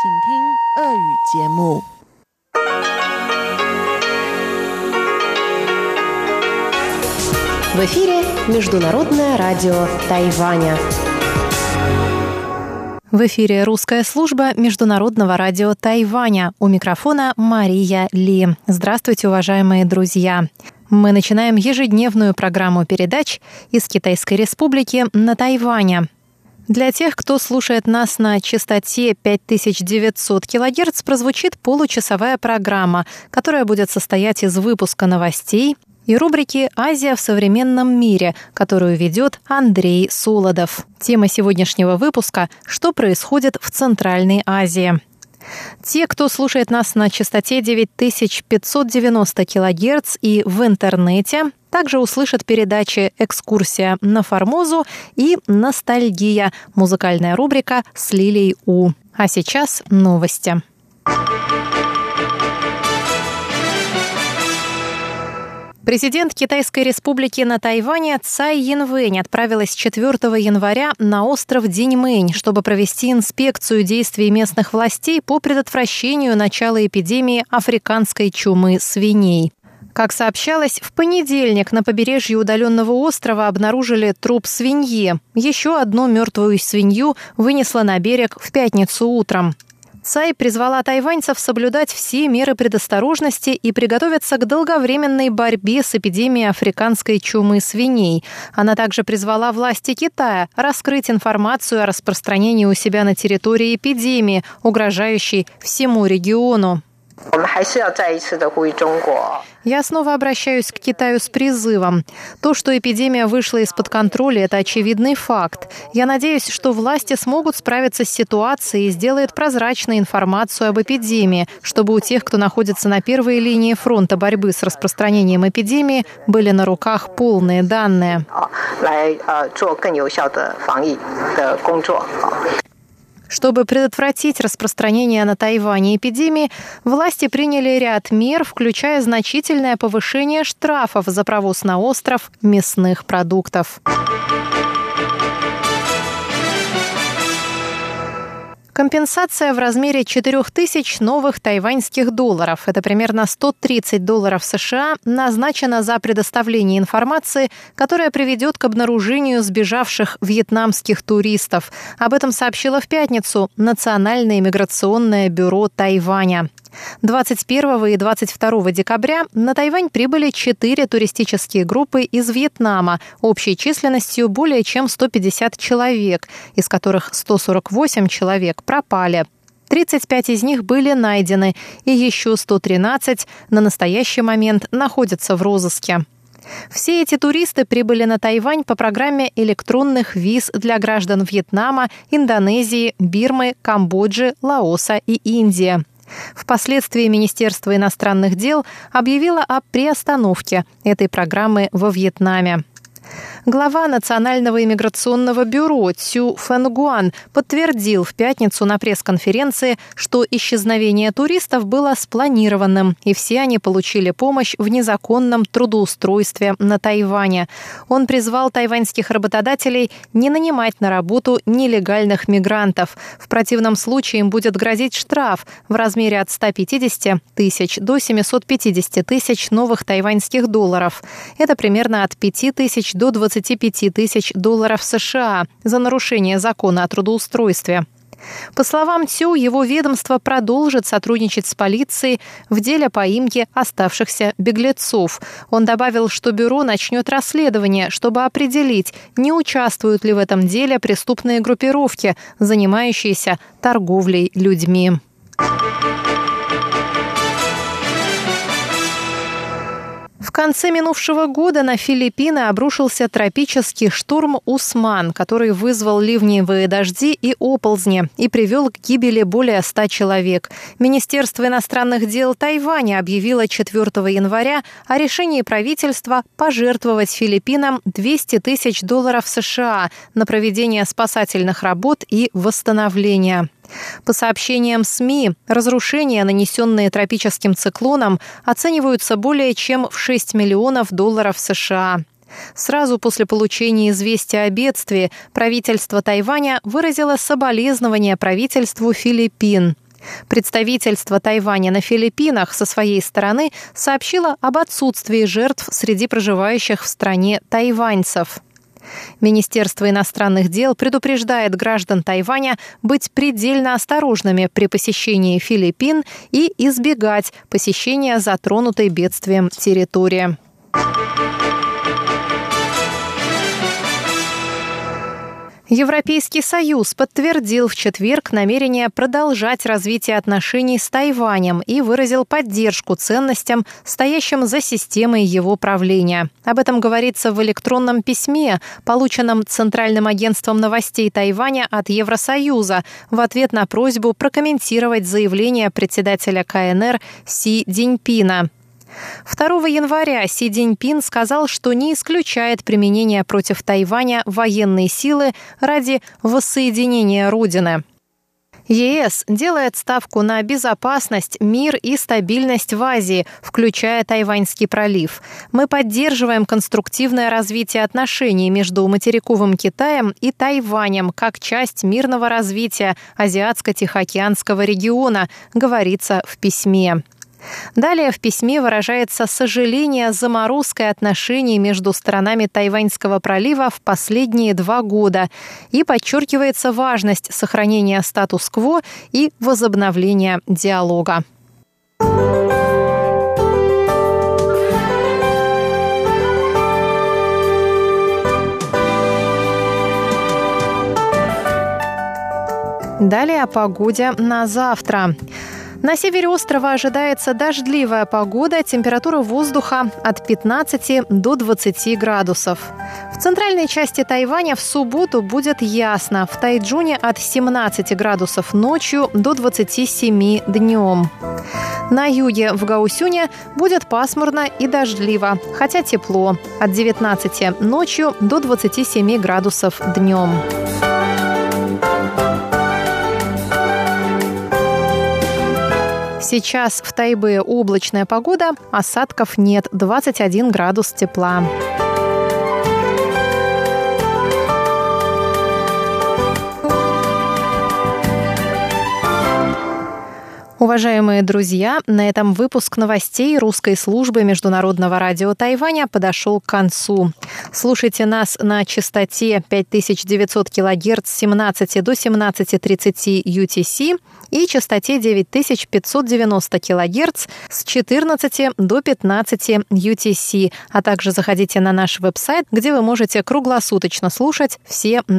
В эфире Международное радио Тайваня. В эфире русская служба Международного радио Тайваня. У микрофона Мария Ли. Здравствуйте, уважаемые друзья. Мы начинаем ежедневную программу передач из Китайской Республики на Тайване – для тех, кто слушает нас на частоте 5900 кГц, прозвучит получасовая программа, которая будет состоять из выпуска новостей, и рубрики «Азия в современном мире», которую ведет Андрей Солодов. Тема сегодняшнего выпуска – «Что происходит в Центральной Азии?». Те, кто слушает нас на частоте 9590 кГц и в интернете, также услышат передачи «Экскурсия на Формозу» и «Ностальгия» – музыкальная рубрика с Лилией У. А сейчас новости. Президент Китайской республики на Тайване Цай Янвэнь отправилась 4 января на остров Диньмэнь, чтобы провести инспекцию действий местных властей по предотвращению начала эпидемии африканской чумы свиней. Как сообщалось, в понедельник на побережье удаленного острова обнаружили труп свиньи. Еще одну мертвую свинью вынесло на берег в пятницу утром. Цай призвала тайваньцев соблюдать все меры предосторожности и приготовиться к долговременной борьбе с эпидемией африканской чумы свиней. Она также призвала власти Китая раскрыть информацию о распространении у себя на территории эпидемии, угрожающей всему региону. Я снова обращаюсь к Китаю с призывом. То, что эпидемия вышла из-под контроля, это очевидный факт. Я надеюсь, что власти смогут справиться с ситуацией и сделают прозрачной информацию об эпидемии, чтобы у тех, кто находится на первой линии фронта борьбы с распространением эпидемии, были на руках полные данные. Чтобы предотвратить распространение на Тайване эпидемии, власти приняли ряд мер, включая значительное повышение штрафов за провоз на остров мясных продуктов. Компенсация в размере 4000 новых тайваньских долларов, это примерно 130 долларов США, назначена за предоставление информации, которая приведет к обнаружению сбежавших вьетнамских туристов. Об этом сообщило в пятницу Национальное миграционное бюро Тайваня. 21 и 22 декабря на Тайвань прибыли четыре туристические группы из Вьетнама общей численностью более чем 150 человек, из которых 148 человек пропали. 35 из них были найдены, и еще 113 на настоящий момент находятся в розыске. Все эти туристы прибыли на Тайвань по программе электронных виз для граждан Вьетнама, Индонезии, Бирмы, Камбоджи, Лаоса и Индии. Впоследствии Министерство иностранных дел объявило о приостановке этой программы во Вьетнаме. Глава Национального иммиграционного бюро Цю Фэнгуан подтвердил в пятницу на пресс-конференции, что исчезновение туристов было спланированным, и все они получили помощь в незаконном трудоустройстве на Тайване. Он призвал тайваньских работодателей не нанимать на работу нелегальных мигрантов. В противном случае им будет грозить штраф в размере от 150 тысяч до 750 тысяч новых тайваньских долларов. Это примерно от 5 тысяч до 25 тысяч долларов США за нарушение закона о трудоустройстве. По словам Тю, его ведомство продолжит сотрудничать с полицией в деле поимки оставшихся беглецов. Он добавил, что бюро начнет расследование, чтобы определить, не участвуют ли в этом деле преступные группировки, занимающиеся торговлей людьми. Конце минувшего года на Филиппины обрушился тропический шторм «Усман», который вызвал ливневые дожди и оползни и привел к гибели более ста человек. Министерство иностранных дел Тайваня объявило 4 января о решении правительства пожертвовать Филиппинам 200 тысяч долларов США на проведение спасательных работ и восстановления. По сообщениям СМИ, разрушения, нанесенные тропическим циклоном, оцениваются более чем в 6 миллионов долларов США. Сразу после получения известия о бедствии правительство Тайваня выразило соболезнования правительству Филиппин. Представительство Тайваня на Филиппинах со своей стороны сообщило об отсутствии жертв среди проживающих в стране тайваньцев. Министерство иностранных дел предупреждает граждан Тайваня быть предельно осторожными при посещении Филиппин и избегать посещения затронутой бедствием территории. Европейский Союз подтвердил в четверг намерение продолжать развитие отношений с Тайванем и выразил поддержку ценностям, стоящим за системой его правления. Об этом говорится в электронном письме, полученном Центральным агентством новостей Тайваня от Евросоюза в ответ на просьбу прокомментировать заявление председателя КНР Си Диньпина. 2 января Си Цзиньпин сказал, что не исключает применение против Тайваня военной силы ради воссоединения Родины. ЕС делает ставку на безопасность, мир и стабильность в Азии, включая Тайваньский пролив. Мы поддерживаем конструктивное развитие отношений между материковым Китаем и Тайванем как часть мирного развития Азиатско-Тихоокеанского региона, говорится в письме. Далее в письме выражается сожаление заморозкой отношений между сторонами Тайваньского пролива в последние два года и подчеркивается важность сохранения статус-кво и возобновления диалога. Далее о погоде на завтра. На севере острова ожидается дождливая погода, температура воздуха от 15 до 20 градусов. В центральной части Тайваня в субботу будет ясно. В Тайджуне от 17 градусов ночью до 27 днем. На юге в Гаусюне будет пасмурно и дождливо, хотя тепло. От 19 ночью до 27 градусов днем. Сейчас в Тайбе облачная погода, осадков нет, 21 градус тепла. Уважаемые друзья, на этом выпуск новостей русской службы Международного радио Тайваня подошел к концу. Слушайте нас на частоте 5900 кГц с 17 до 17.30 UTC и частоте 9590 кГц с 14 до 15 UTC, а также заходите на наш веб-сайт, где вы можете круглосуточно слушать все